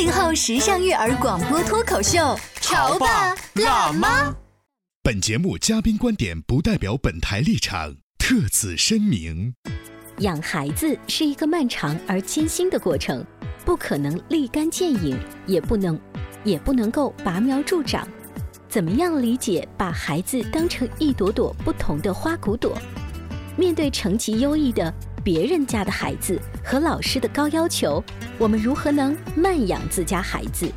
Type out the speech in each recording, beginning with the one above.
八零后时尚育儿广播脱口秀，潮爸辣妈。本节目嘉宾观点不代表本台立场，特此声明。养孩子是一个漫长而艰辛的过程，不可能立竿见影，也不能，也不能够拔苗助长。怎么样理解把孩子当成一朵朵不同的花骨朵？面对成绩优异的别人家的孩子和老师的高要求，我们如何能慢养自家孩子？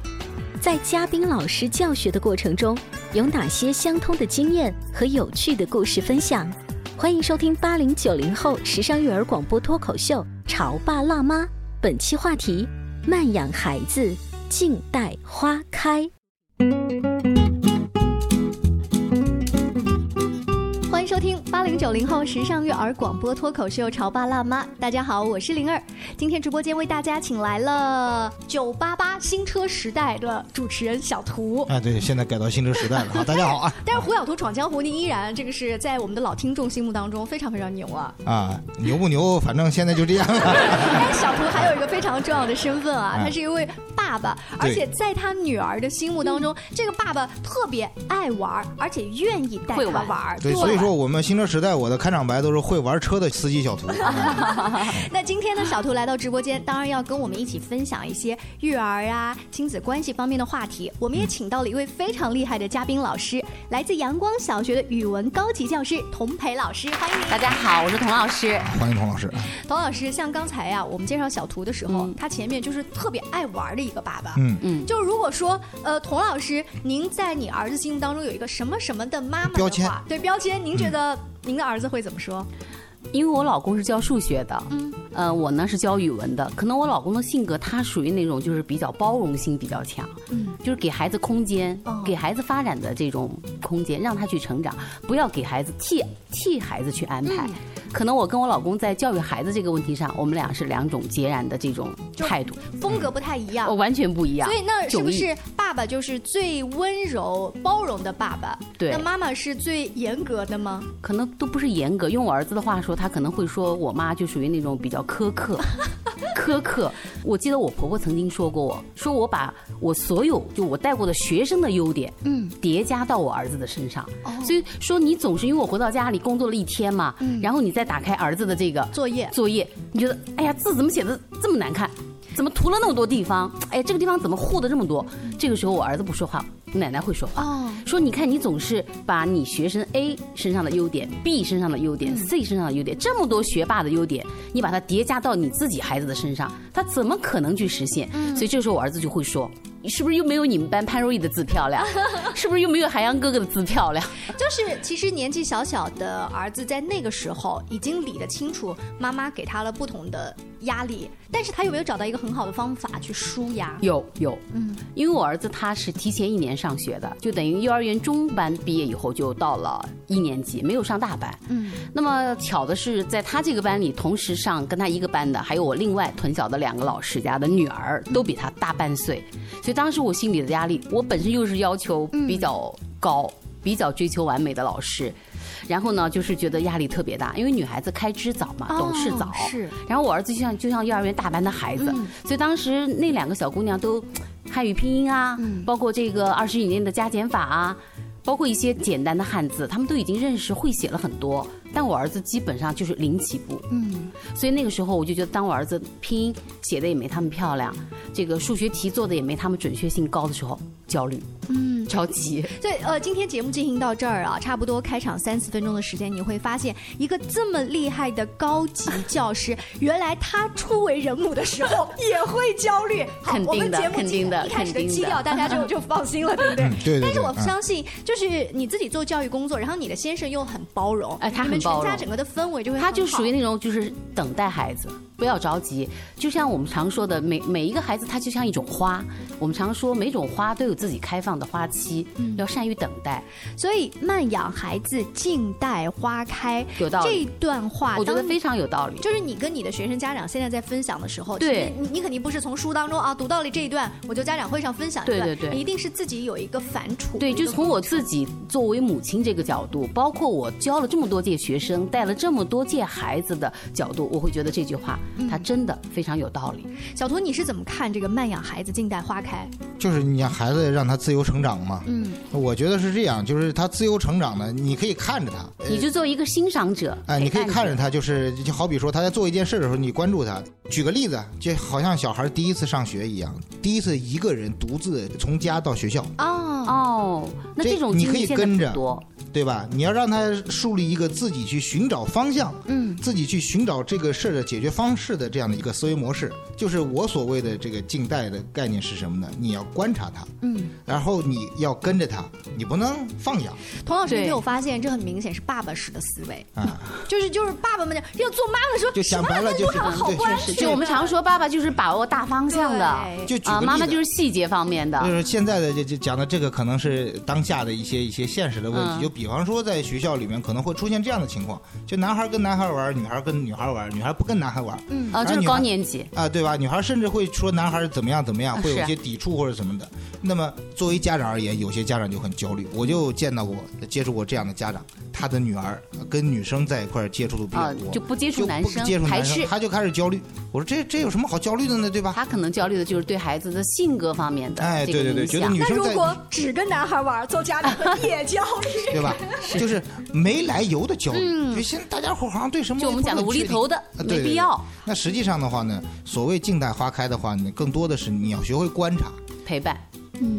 在嘉宾老师教学的过程中，有哪些相通的经验和有趣的故事分享？欢迎收听八零九零后时尚育儿广播脱口秀《潮爸辣妈》，本期话题：慢养孩子，静待花开。八零九零后时尚育儿广播脱口秀《潮爸辣妈》。大家好，我是灵儿。今天直播间为大家请来了九八八新车时代的主持人小图。啊，对，现在改到新车时代了啊！大家好啊！但是胡小图闯江湖，您依然这个是在我们的老听众心目当中非常非常牛啊！啊，牛不牛？反正现在就这样了。但 是小图还有一个非常重要的身份啊，他是一位爸爸，而且在他女儿的心目当中，这个爸爸特别爱玩，而且愿意带他玩。对，所以说我们新车时代，我的开场白都是会玩车的司机小图。那今天呢，小图来到直播间，当然要跟我们一起分享一些育儿啊、亲子关系方面的话题。我们也请到了一位非常厉害的嘉宾老师，来自阳光小学的语文高级教师童培老师，欢迎您！大家好，我是童老师。欢迎童老师。童老师，像刚才呀，我们介绍小图的时候，他前面就是特别爱玩的一个爸爸。嗯嗯。就如果说，呃，童老师，您在你儿子心目当中有一个什么什么的妈妈标签，对标签，您觉得您的儿子会怎么说？因为我老公是教数学的，嗯，呃，我呢是教语文的。可能我老公的性格，他属于那种就是比较包容性比较强，嗯，就是给孩子空间，给孩子发展的这种空间，让他去成长，不要给孩子替替孩子去安排。可能我跟我老公在教育孩子这个问题上，我们俩是两种截然的这种态度，风格不太一样，我完全不一样。所以那是不是爸爸就是最温柔包容的爸爸？对，那妈妈是最严格的吗？可能都不是严格，用我儿子的话说，他可能会说我妈就属于那种比较苛刻，苛刻。我记得我婆婆曾经说过我，说我把我所有就我带过的学生的优点，嗯，叠加到我儿子的身上。所以说你总是因为我回到家里工作了一天嘛，然后你再打开儿子的这个作业，作业，你觉得哎呀字怎么写的这么难看？怎么涂了那么多地方？哎，这个地方怎么糊的这么多？这个时候我儿子不说话，奶奶会说话，说你看你总是把你学生 A 身上的优点、B 身上的优点、C 身上的优点，这么多学霸的优点，你把它叠加到你自己孩子的身上，他怎么可能去实现？所以这时候我儿子就会说。是不是又没有你们班潘若意的字漂亮？是不是又没有海洋哥哥的字漂亮？就是其实年纪小小的儿子在那个时候已经理得清楚，妈妈给他了不同的压力，但是他有没有找到一个很好的方法去舒压？有有，嗯，因为我儿子他是提前一年上学的，就等于幼儿园中班毕业以后就到了一年级，没有上大班。嗯，那么巧的是，在他这个班里，同时上跟他一个班的还有我另外屯小的两个老师家的女儿，都比他大半岁，所以。当时我心里的压力，我本身又是要求比较高、比较追求完美的老师，然后呢，就是觉得压力特别大，因为女孩子开支早嘛，懂事早。是。然后我儿子就像就像幼儿园大班的孩子，所以当时那两个小姑娘都 汉语拼音啊，包括这个二十以内的加减法啊，包括一些简单的汉字，他们都已经认识会写了很多。但我儿子基本上就是零起步，嗯，所以那个时候我就觉得，当我儿子拼音写的也没他们漂亮，这个数学题做的也没他们准确性高的时候，焦虑，嗯，着急。对，呃，今天节目进行到这儿啊，差不多开场三四分钟的时间，你会发现一个这么厉害的高级教师，原来他初为人母的时候 也会焦虑。好，肯定的我们节目肯定的一开始的肯定的基调，大家就就放心了，对不对？嗯对对对但是我嗯相信，就是你自己做教育工作，然后你的先生又很包容，哎他你们全很包容家整个的氛围就会他就属于那种就是等待孩子，不要着急。就像我们常说的，每每一个孩子他就像一种花，我们常说每种花都有自己开放的花期，嗯要善于等待。所以慢养孩子，静待花开，有道理这段话，当我觉得非常有道理。就是你跟你的学生家长现在在分享的时候，对其实你你肯定不是从书当中啊读到了这一段，我就家长会上分享一段，对对对你一定是自己有一个反刍，对，就是从我自己作为母亲这个角度，包括我教了这么多届学生，带了这么多届孩子的角度，我会觉得这句话它真的非常有道理。小图，你是怎么看这个慢养孩子，静待花开？就是你让孩子让他自由成长嘛。嗯，我觉得是这样，就是他自由成长呢，你可以看着他，呃你就作为一个欣赏者，哎，你可以看着他，就是就好比说他在做一件事的时候，你关注他。举个例子，就好像小孩第一次上学一样，第一次一个人独自从家到学校，哦，哦，那这这种你可以跟着。对吧？你要让他树立一个自己去寻找方向，嗯，自己去寻找这个事儿的解决方式的这样的一个思维模式。就是我所谓的这个静待的概念是什么呢？你要观察他，嗯，然后你要跟着他，你不能放养童老师，你有发现这很明显是爸爸式的思维，啊。就是就是爸爸们讲要做妈妈的时候，就想白了什么就是好对关系，就我们常说，爸爸就是把握大方向的，就啊，妈妈就是细节方面的。就是现在的就就讲的这个可能是当下的一些一些现实的问题，嗯就比方说在学校里面可能会出现这样的情况，就男孩跟男孩玩，女孩跟女孩玩，女孩不跟男孩玩，嗯啊，就是高年级，啊，对吧？女孩甚至会说男孩怎么样怎么样，会有一些抵触或者什么的。那么作为家长而言，有些家长就很焦虑。我就见到过、接触过这样的家长，他的女儿跟女生在一块接触的比较啊多，就不接触男生接触他就开始焦虑。我说这这有什么好焦虑的呢？对吧？他可能焦虑的就是对孩子的性格方面的哎，这个对对对，觉得女。生在那如果只跟男孩玩，做家长的也焦虑。对吧？就是没来由的焦虑。就现在大家伙好像对什么就我们讲的无厘头的没必要。那实际上的话呢，所谓静待花开的话呢，更多的是你要学会观察陪伴，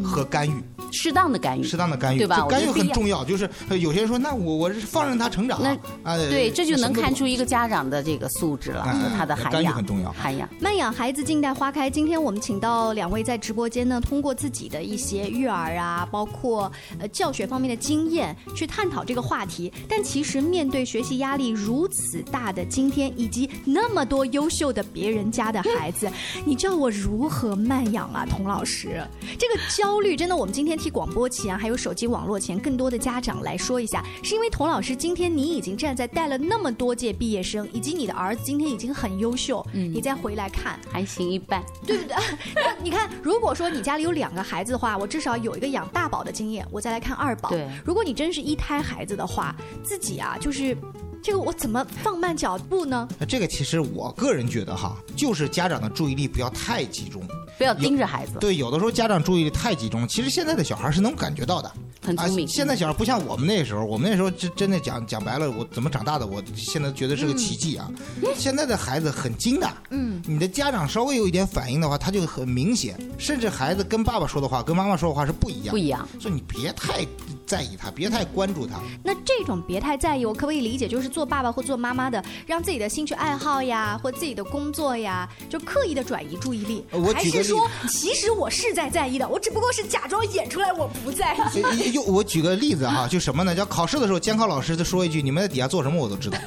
和干预，适当的干预，适当的干预。对吧干预很重要。就是呃有些人说，那我我是放任他成长那啊，对，这就能看出一一个家长的这个素质了，他的涵养干预很重要涵养。慢养孩子，静待花开。今天我们请到两位在直播间呢，通过自己的一些育儿啊，包括呃教学方面的经验，去探讨这个话题。但其实面对学习压力如此大的今天，以及那么多优秀的别人家的孩子，你叫我如何慢养啊，童老师？这个焦虑真的，我们今天替广播前还有手机网络前更多的家长来说一下，是因为童老师今天你已经站在带了那么多届毕业生，以及你的儿子今天已经很优秀，你再回来看，还行一半，对不对？那你看，如果说你家里有两个孩子的话，我至少有一个养大宝的经验，我再来看二宝。对如果你真是一胎孩子的话，自己啊，就是这个我怎么放慢脚步呢？那这个其实我个人觉得哈，就是家长的注意力不要太集中。不要盯着孩子，对，有的时候家长注意力太集中，其实现在的小孩是能感觉到的。啊很聪明。现在小孩不像我们那时候，我们那时候真真的讲讲白了，我怎么长大的，我现在觉得是个奇迹啊。现在的孩子很精的，嗯，你的家长稍微有一点反应的话，他就很明显，甚至孩子跟爸爸说的话跟妈妈说的话是不一样，不一样。所以你别太在意他，别太关注他。那这种别太在意，我可不可以理解，就是做爸爸或做妈妈的，让自己的兴趣爱好呀，或自己的工作呀，就刻意的转移注意力，呃我举个例还是说，其实我是在在意的，我只不过是假装演出来我不在意。呃又我举个例子哈，就什么呢？叫考试的时候，监考老师就说一句：“你们在底下做什么我都知道，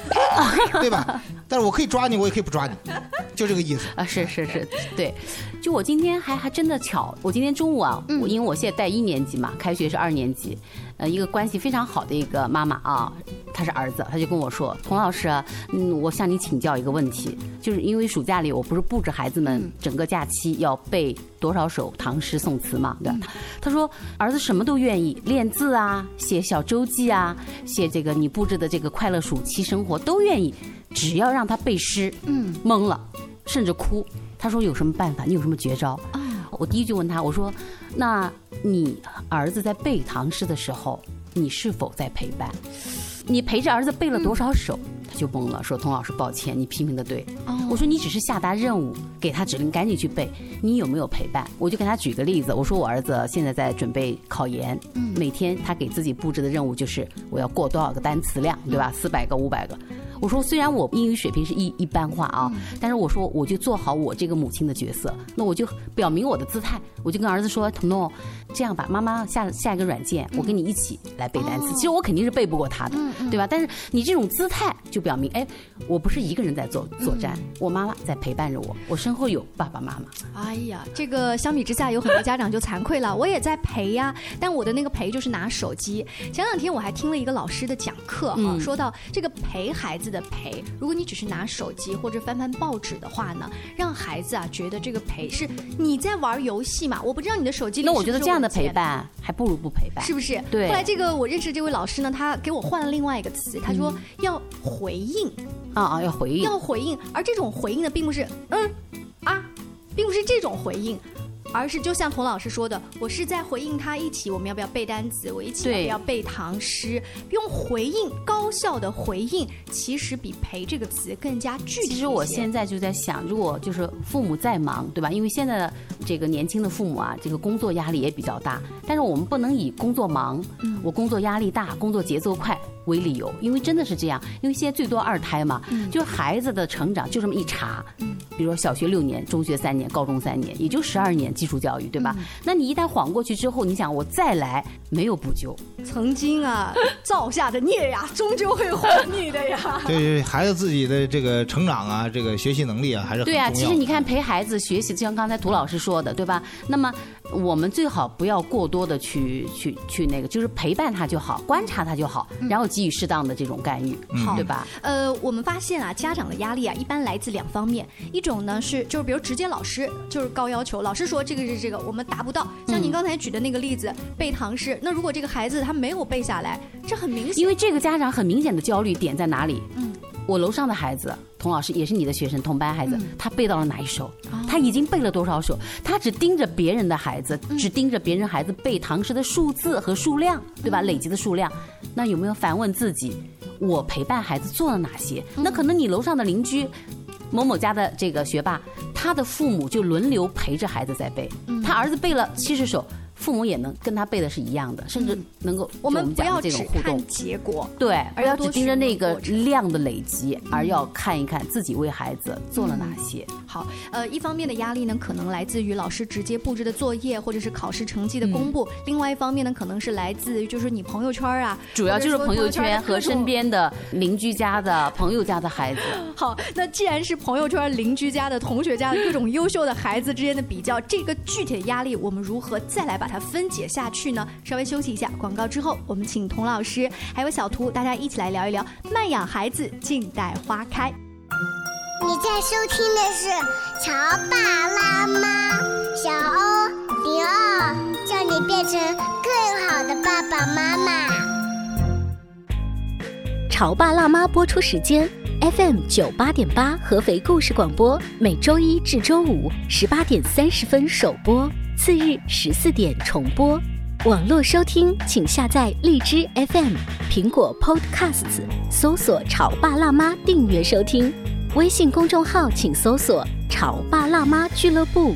对吧？”但是我可以抓你，我也可以不抓你，就这个意思。啊，是是是，对，就我今天还还真的巧，我今天中午啊，我因为我现在带一年级嘛，开学是二年级，呃，一个关系非常好的一个妈妈啊，她是儿子，她就跟我说，童老师啊，嗯，我向你请教一个问题，就是因为暑假里我不是布置孩子们整个假期要背多少首唐诗宋词嘛，对吧？他说儿子什么都愿意，练字啊，写小周记啊，写这个你布置的这个快乐暑期生活都愿意，只要让他背诗，嗯，懵了。甚至哭。他说有什么办法？你有什么绝招？我第一句问他，我说：“那你儿子在背唐诗的时候，你是否在陪伴？”你陪着儿子背了多少首？他就懵了，说：“童老师，抱歉，你批评的对。我说你只是下达任务，给他指令，赶紧去背。你有没有陪伴？我就给他举个例子，我说我儿子现在在准备考研，每天他给自己布置的任务就是我要过多少个单词量，对吧？四百个、五百个。我说虽然我英语水平是一一般化啊，但是我说我就做好我这个母亲的角色，那我就表明我的姿态，我就跟儿子说：彤彤，这样吧，妈妈下下一个软件，我跟你一起来背单词。其实我肯定是背不过他的，对吧？但是你这种姿态就表明，哎，我不是一个人在作作战，我妈妈在陪伴着我，我身后有爸爸妈妈。哎呀，这个相比之下，有很多家长就惭愧了。我也在陪呀，但我的那个陪就是拿手机。前两天我还听了一个老师的讲课哈，说到这个陪孩子的陪，如果你只是拿手机或者翻翻报纸的话呢，让孩子啊觉得这个陪是你在玩游戏嘛。我不知道你的手机里那我觉得这样的陪伴还不如不陪伴，是不是？对。后来这个我认识这位老师呢，他给我换了另外一个词，他说要回应啊啊，要回应，要回应。而这种回应呢，并不是嗯啊，并不是这种回应。而是就像童老师说的，我是在回应他一起，我们要不要背单词？我一起要不要背唐诗？用回应高效的回应，其实比陪这个词更加具体。其实我现在就在想，如果就是父母再忙，对吧？因为现在的这个年轻的父母啊，这个工作压力也比较大，但是我们不能以工作忙，我工作压力大，工作节奏快为理由，因为真的是这样。因为现在最多二胎嘛，就是孩子的成长就这么一茬，比如说小学六年，中学三年，高中三年，也就十二年。基础教育对吧？那你一旦晃过去之后，你想我再来没有补救。曾经啊，造下的孽呀，终究会还你的呀。对对，孩子自己的这个成长啊，这个学习能力啊，还是对啊。其实你看陪孩子学习，就像刚才涂老师说的，对吧？那么我们最好不要过多的去去去那个，就是陪伴他就好，观察他就好，然后给予适当的这种干预，对吧？呃，我们发现啊，家长的压力啊，一般来自两方面，一种呢是就是比如直接老师就是高要求，老师说。这个是这个，我们达不到。像您刚才举的那个例子，背唐诗，那如果这个孩子他没有背下来，这很明显。因为这个家长很明显的焦虑点在哪里？嗯，我楼上的孩子，童老师也是你的学生，同班孩子，他背到了哪一首？他已经背了多少首？他只盯着别人的孩子，只盯着别人孩子背唐诗的数字和数量，对吧？累积的数量，那有没有反问自己，我陪伴孩子做了哪些？那可能你楼上的邻居。某某家的这个学霸，他的父母就轮流陪着孩子在背，他儿子背了七十首。父母也能跟他背的是一样的，甚至能够我们不要这种互动。结果，对，而要只盯着那个量的累积，而要看一看自己为孩子做了哪些。好，呃，一方面的压力呢，可能来自于老师直接布置的作业或者是考试成绩的公布；，另外一方面呢，可能是来自于就是你朋友圈啊，主要就是朋友圈和身边的邻居家的 朋友家的孩子。好，那既然是朋友圈、邻居家的同学家的各种优秀的孩子之间的比较，这个具体的压力，我们如何再来把它分解下去呢？稍微休息一下，广告之后，我们请童老师还有小图，大家一起来聊一聊慢养孩子，静待花开。你在收听的是《潮爸辣妈》，小欧零二，叫你变成更好的爸爸妈妈。《潮爸辣妈》播出时间：FM 九八点八，合肥故事广播，每周一至周五十八点三十分首播。次日十四点重播，网络收听请下载荔枝 FM、苹果 Podcasts，搜索“潮爸辣妈”订阅收听。微信公众号请搜索“潮爸辣妈俱乐部”。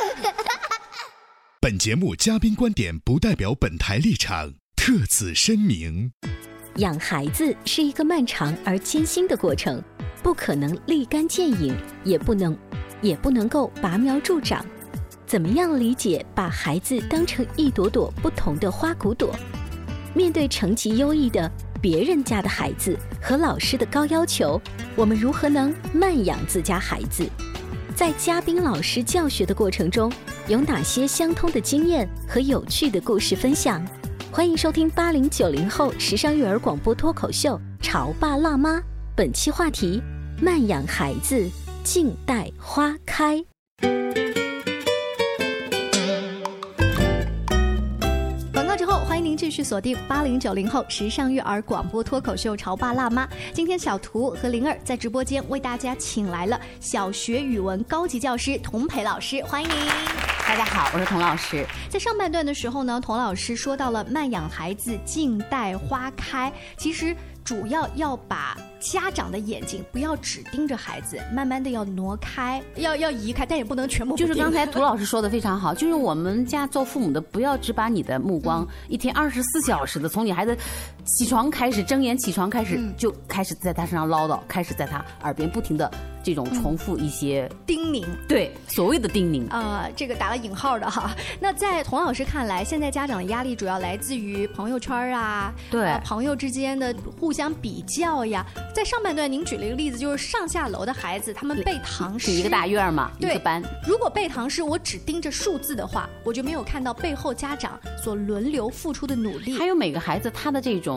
本节目嘉宾观点不代表本台立场，特此声明。养孩子是一个漫长而艰辛的过程，不可能立竿见影，也不能，也不能够拔苗助长。怎么样理解把孩子当成一朵朵不同的花骨朵？面对成绩优异的别人家的孩子和老师的高要求，我们如何能慢养自家孩子？在嘉宾老师教学的过程中。有哪些相通的经验和有趣的故事分享？欢迎收听八零九零后时尚育儿广播脱口秀《潮爸辣妈》。本期话题：慢养孩子，静待花开。迎您继续锁定八零九零后时尚育儿广播脱口秀《潮爸辣妈》。今天小图和灵儿在直播间为大家请来了小学语文高级教师童培老师，欢迎您。大家好，我是童老师。在上半段的时候呢，童老师说到了慢养孩子，静待花开。其实主要要把家长的眼睛不要只盯着孩子，慢慢的要挪开，要要移开，但也不能全部就是刚才涂老师说的非常好，就是我们家做父母的，不要只把你的目光一天二十四小时的从你孩子起床开始，睁眼起床开始，就开始在他身上唠叨，开始在他耳边不停的这种重复一些叮咛。对，所谓的叮咛。呃，这个打了引号的哈。那在童老师看来，现在家长的压力主要来自于朋友圈啊，对呃朋友之间的互相比较呀。在上半段您举了一个例子，就是上下楼的孩子他们背唐诗，是一个大院嘛，一个班。如果背唐诗，我只盯着数字的话，我就没有看到背后家长所轮流付出的努力。还有每个孩子他的这种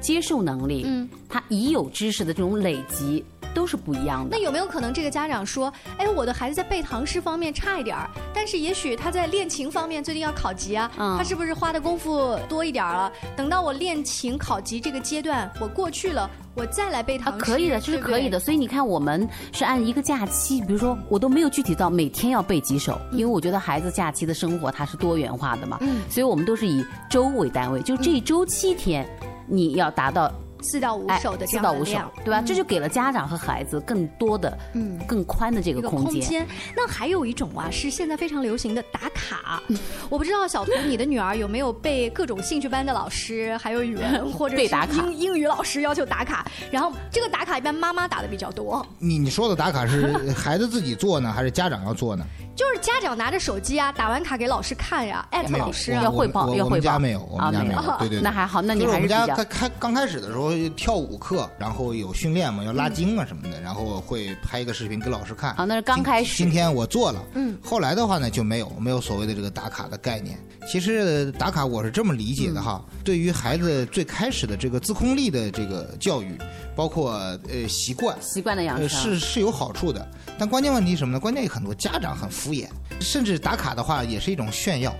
接受能力，嗯，他已有知识的这种累积都是不一样的。那有没有可能这个家长说，哎，我的孩子在背唐诗方面差一点儿，但是也许他在练琴方面最近要考级啊，嗯。他是不是花的功夫多一点儿了？等到我练琴考级这个阶段我过去了，我再来背唐诗，啊可以的，这是可以的。所以你看，我们是按一个假期，比如说我都没有具体到每天要背几首，因为我觉得孩子假期的生活它是多元化的嘛，嗯。所以我们都是以周为单位，就这一周七天，你要达到四到五哎首的这样四到五首的量，对吧？嗯这就给了家长和孩子更多的、嗯更宽的这个空间。空间。那还有一种啊，是现在非常流行的打卡。我不知道小图，你的女儿有没有被各种兴趣班的老师，还有语文 或者是被打卡英英语老师要求打卡？然后这个打卡一般妈妈打的比较多，你你说的打卡是孩子自己做呢，还是家长要做呢？就是家长拿着手机啊，打完卡给老师看呀，艾特老师啊。我我我我们家没有，我们家没有。对对对，那还好，那你还是我们家还是比较开开刚开始的时候跳舞课，然后有训练嘛，要拉筋啊什么的，然后会拍一个视频给老师看。啊，那是刚开始。今天我做了，嗯，后来的话呢就没有没有所谓的这个打卡的概念。其实打卡我是这么理解的哈，对于孩子最开始的这个自控力的这个教育，包括呃习惯，习惯的养呃成是是有好处的。但关键问题是什么呢？关键有很多家长很敷衍，甚至打卡的话也是一种炫耀。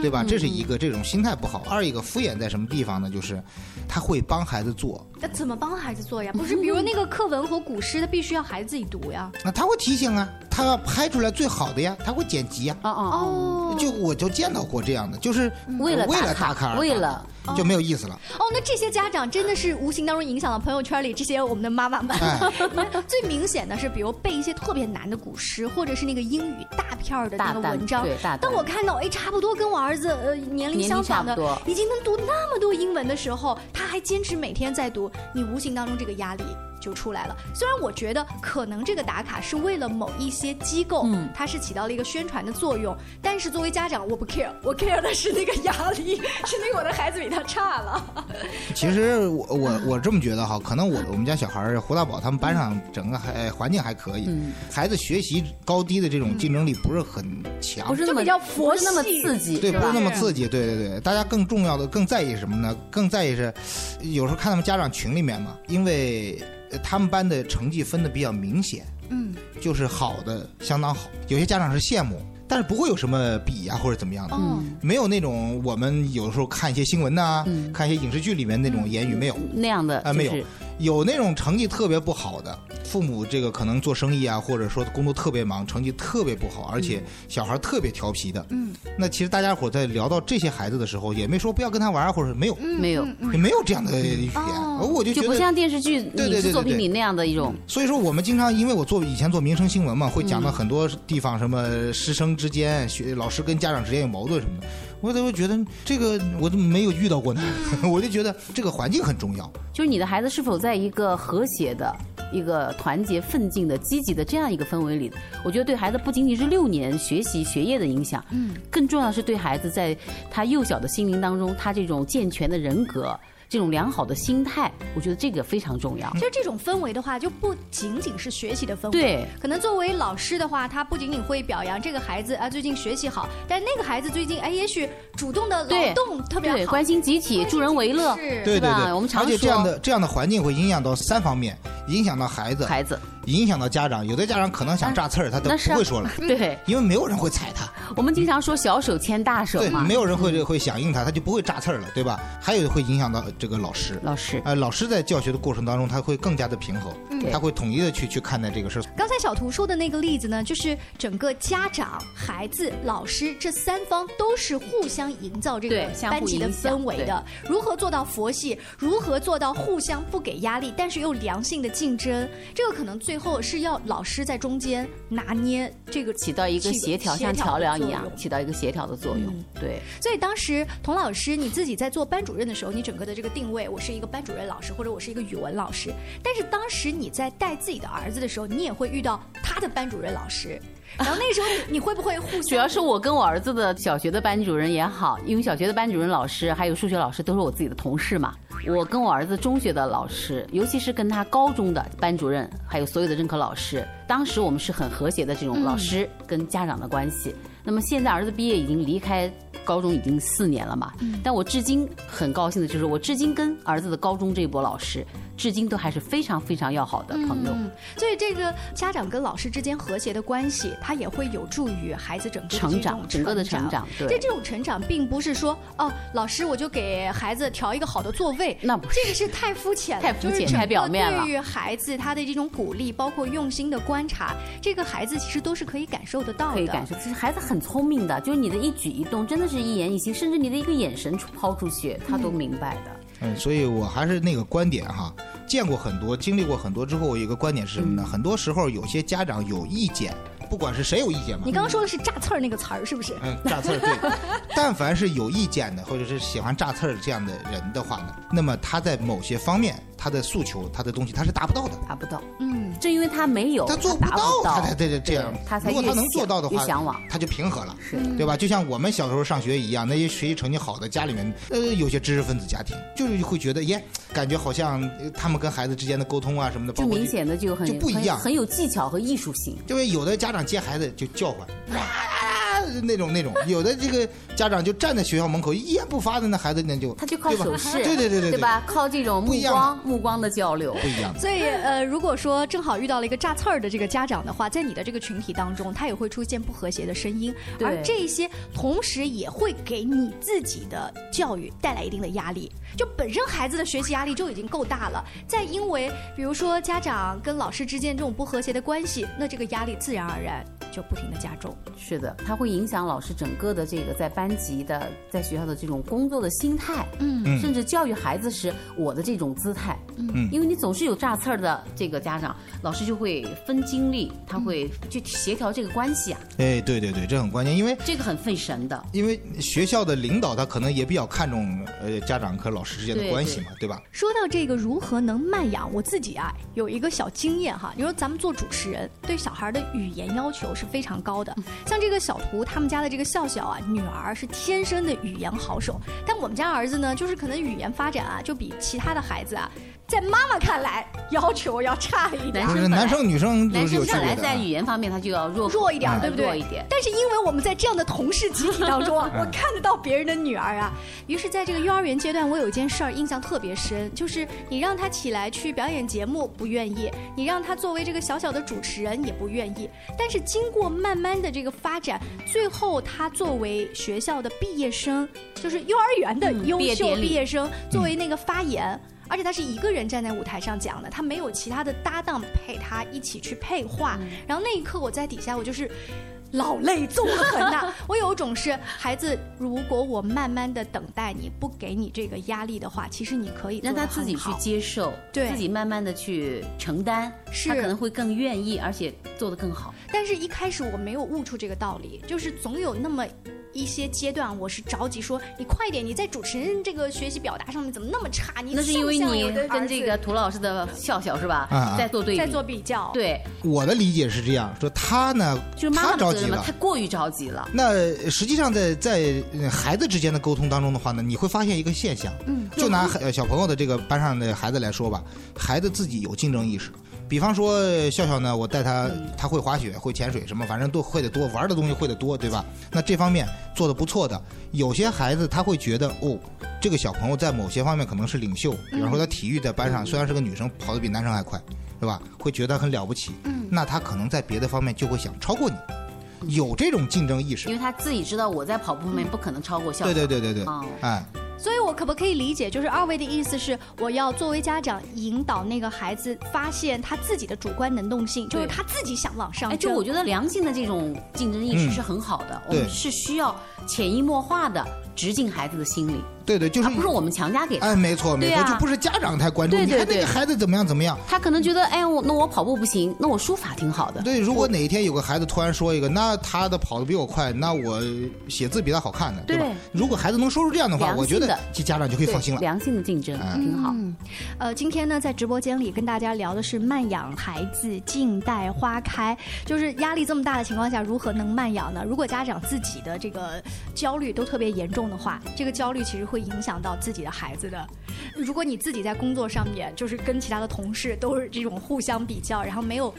对吧？嗯这是一个这种心态不好。二一个敷衍在什么地方呢？就是他会帮孩子做，那怎么帮孩子做呀？不是，比如那个课文和古诗，他必须要孩子自己读呀。那他会提醒啊，他要拍出来最好的呀，他会剪辑呀。哦哦哦，就我就见到过这样的，就是为了为了打卡为了就没有意思了。哦，那这些家长真的是无形当中影响了朋友圈里这些我们的妈妈们。哎 最明显的是，比如背一些特别难的古诗，或者是那个英语大片儿的那个文章对大。当我看到哎，差不多跟我儿子呃年龄相仿的差不多，已经能读那么多英文的时候，他还坚持每天在读，你无形当中这个压力。就出来了。虽然我觉得可能这个打卡是为了某一些机构，嗯。它是起到了一个宣传的作用，但是作为家长，我不 care，我 care 的是那个压力，是那个我的孩子比他差了。其实我我我这么觉得哈，可能我我们家小孩儿胡大宝他们班上整个还环境还可以，嗯。孩子学习高低的这种竞争力不是很强，不是那么比较佛不是那么刺激，对，不是那么刺激，对对对，大家更重要的、更在意什么呢？更在意是，有时候看他们家长群里面嘛，因为呃他们班的成绩分的比较明显，嗯，就是好的相当好，有些家长是羡慕，但是不会有什么比呀、或者怎么样的，嗯没有那种我们有的时候看一些新闻呐、嗯看一些影视剧里面那种言语没有，那样的啊、没有那种成绩特别不好的，父母这个可能做生意啊，或者说工作特别忙，成绩特别不好，而且小孩特别调皮的。嗯，那其实大家伙在聊到这些孩子的时候，也没说不要跟他玩，或者没有，没有，也没有这样的语言。哦我就觉得就不像电视剧对对影视作品里那样的一种。所以说，我们经常因为我做以前做民生新闻嘛，会讲到很多地方，什么师生之间、学老师跟家长之间有矛盾什么的，我怎么觉得这个我怎么没有遇到过呢？我就觉得这个环境很重要。就是你的孩子是否在一个和谐的、一个团结、奋进的、积极的这样一个氛围里，我觉得对孩子不仅仅是六年学习学业的影响，嗯，更重要的是对孩子在他幼小的心灵当中，他这种健全的人格。这种良好的心态，我觉得这个非常重要。其实这种氛围的话，就不仅仅是学习的氛围。对，可能作为老师的话，他不仅仅会表扬这个孩子啊最近学习好，但那个孩子最近哎也许主动的劳动特别关心集体、助人为乐，是对对？对，我们常而且这样的这样的环境会影响到三方面，影响到孩子，孩子影响到家长。有的家长可能想炸刺儿，他都不会说了，对，因为没有人会踩他。我们经常说小手牵大手对，嘛，没有人会会响应他，他就不会炸刺儿了，对吧？还有会影响到这个老师，老师，呃，老师在教学的过程当中，他会更加的平衡，嗯他会统一的去去看待这个事儿。刚才小图说的那个例子呢，就是整个家长、孩子、老师这三方都是互相营造这个班级的氛围的。如何做到佛系？如何做到互相不给压力，但是又良性的竞争？这个可能最后是要老师在中间拿捏这个，起到一个协调，像桥梁一样，起到一个协调的作用。嗯对，所以当时童老师你自己在做班主任的时候，你整个的这个定位，我是一个班主任老师，或者我是一个语文老师。但是当时你在带自己的儿子的时候，你也会遇到他的班主任老师，然后那时候你你会不会互相？主要是我跟我儿子的小学的班主任也好，因为小学的班主任老师还有数学老师都是我自己的同事嘛。我跟我儿子中学的老师，尤其是跟他高中的班主任，还有所有的任课老师，当时我们是很和谐的这种老师跟家长的关系。那么现在儿子毕业已经离开高中已经四年了嘛，但我至今很高兴的就是，我至今跟儿子的高中这一波老师，至今都还是非常非常要好的朋友。嗯，所以这个家长跟老师之间和谐的关系，它也会有助于孩子整个成长，整个的成长。对，这这种成长并不是说哦，老师我就给孩子调一个好的座位，那不是这个是太肤浅了，太肤浅就是太表面了对于孩子他的这种鼓励，包括用心的观察，这个孩子其实都是可以感受得到的。可以感受，其实孩子很聪明的，就是你的一举一动，真的是一言一行，甚至你的一个眼神抛出去，他都明白的。嗯，所以我还是那个观点哈，见过很多，经历过很多之后，我有一个观点是什么呢？很多时候有些家长有意见，不管是谁有意见嘛。你刚刚说的是“炸刺儿”那个词儿是不是？嗯，炸刺儿对。但凡是有意见的，或者是喜欢炸刺儿这样的人的话呢，那么他在某些方面，他的诉求，他的东西，他是达不到的。达不到。嗯，正因为他没有，他做不到，他才对这样。他才如果他能做到的话，向往，他就平和了，是对吧？就像我们小时候上学一样，那些学习成绩好的家里面，呃，有些知识分子家庭，就是会觉得，耶，感觉好像他们跟孩子之间的沟通啊什么的，就明显的就很就不一样，很有技巧和艺术性。因为有的家长接孩子就叫唤。那种那种，有的这个家长就站在学校门口一言不发的，那孩子那就他就靠手势，对对对对，对吧？靠这种目光目光的交流，不一样。所以呃，如果说正好遇到了一个炸刺儿的这个家长的话，在你的这个群体当中，他也会出现不和谐的声音，而这些同时也会给你自己的教育带来一定的压力。就本身孩子的学习压力就已经够大了，再因为比如说家长跟老师之间这种不和谐的关系，那这个压力自然而然就不停的加重。是的，它会影响老师整个的这个在班级的、在学校的这种工作的心态，嗯，甚至教育孩子时我的这种姿态，嗯，因为你总是有炸刺儿的这个家长，老师就会分精力，他会去协调这个关系啊。哎，对对对，这很关键，因为这个很费神的。因为学校的领导他可能也比较看重呃家长和老师之间的关系嘛，对吧？说到这个如何能慢养，我自己啊有一个小经验哈。你说咱们做主持人，对小孩的语言要求是非常高的。像这个小图他们家的这个笑笑啊，女儿是天生的语言好手，但我们家儿子呢，就是可能语言发展啊，就比其他的孩子啊，在妈妈看来要求要差一点。不是男生女生都男。生本来在语言方面他就要弱弱一点，对不对？弱一点。但是因为我们在这样的同事集体当中啊，我看得到别人的女儿啊，于是在这个幼儿园阶段，我有一件事儿印象特别深，就是你让他起来去表演节目不愿意，你让他作为这个小小的主持人也不愿意。但是经过慢慢的这个发展，最后他作为学校的毕业生，就是幼儿园的优秀毕业生，作为那个发言。而且他是一个人站在舞台上讲的，他没有其他的搭档陪他一起去配话。然后那一刻我在底下，我就是老泪纵横呐、我有一种是孩子，如果我慢慢的等待你，不给你这个压力的话，其实你可以让他自己去接受，对。自己慢慢的去承担，是。他可能会更愿意，而且做得更好。但是一开始我没有悟出这个道理，就是总有那么一些阶段，我是着急说你快点，你在主持人这个学习表达上面怎么那么差？你那是因为你跟这个涂老师的笑笑是吧，啊啊在做对比，在做比较，对，我的理解是这样说，他呢，就是妈他着急了妈的责任嘛，他。过于着急了。那实际上在在呃孩子之间的沟通当中的话呢，你会发现一个现象，嗯就拿呃小朋友的这个班上的孩子来说吧，孩子自己有竞争意识。比方说呃笑笑呢，我带他，他会滑雪，会潜水，什么反正都会的多，玩的东西会的多，对吧？那这方面做的不错的，有些孩子他会觉得哦，这个小朋友在某些方面可能是领袖，比方说他体育在班上虽然是个女生，跑得比男生还快，对吧？会觉得很了不起。嗯，那他可能在别的方面就会想超过你。有这种竞争意识，因为他自己知道我在跑步方面不可能超过校长。对对对对对，哎。所以，我可不可以理解，就是二位的意思是，我要作为家长引导那个孩子发现他自己的主观能动性，就是他自己想往上。哎，就我觉得良性的这种竞争意识是很好的，我们是需要潜移默化的植进孩子的心里。对对，就是不是我们强加给他。哎，没错没错，就不是家长太关注，你看那个孩子怎么样怎么样。他可能觉得，哎，我那我跑步不行，那我书法挺好的。对，如果哪一天有个孩子突然说一个，那他的跑的比我快，那我写字比他好看的，对吧？如果孩子能说出这样的话，我觉得这家长就可以放心了。良性的竞争挺好。呃，今天呢，在直播间里跟大家聊的是慢养孩子，静待花开。就是压力这么大的情况下，如何能慢养呢？如果家长自己的这个焦虑都特别严重的话，这个焦虑其实会影响到自己。的孩子的，如果你自己在工作上面就是跟其他的同事都是这种互相比较，然后没有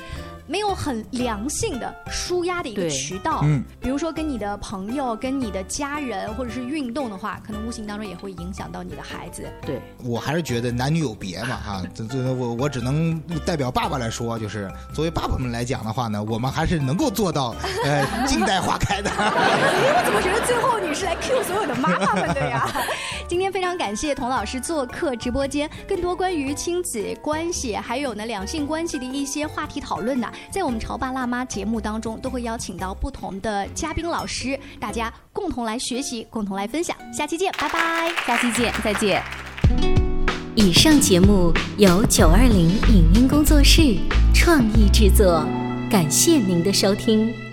没有很良性的舒压的一个渠道，嗯，比如说跟你的朋友、跟你的家人或者是运动的话，可能无形当中也会影响到你的孩子。对我还是觉得男女有别嘛，哈，这这我我只能代表爸爸来说，就是作为爸爸们来讲的话呢，我们还是能够做到呃 静待花开的。我怎么觉得最后你是来 Q 所有的妈妈们的呀？今天非常感。感谢童老师做客直播间，更多关于亲子关系还有呢两性关系的一些话题讨论呢，在我们潮爸辣妈节目当中都会邀请到不同的嘉宾老师，大家共同来学习，共同来分享。下期见，拜拜！下期见，再见。以上节目由九二零影音工作室创意制作，感谢您的收听。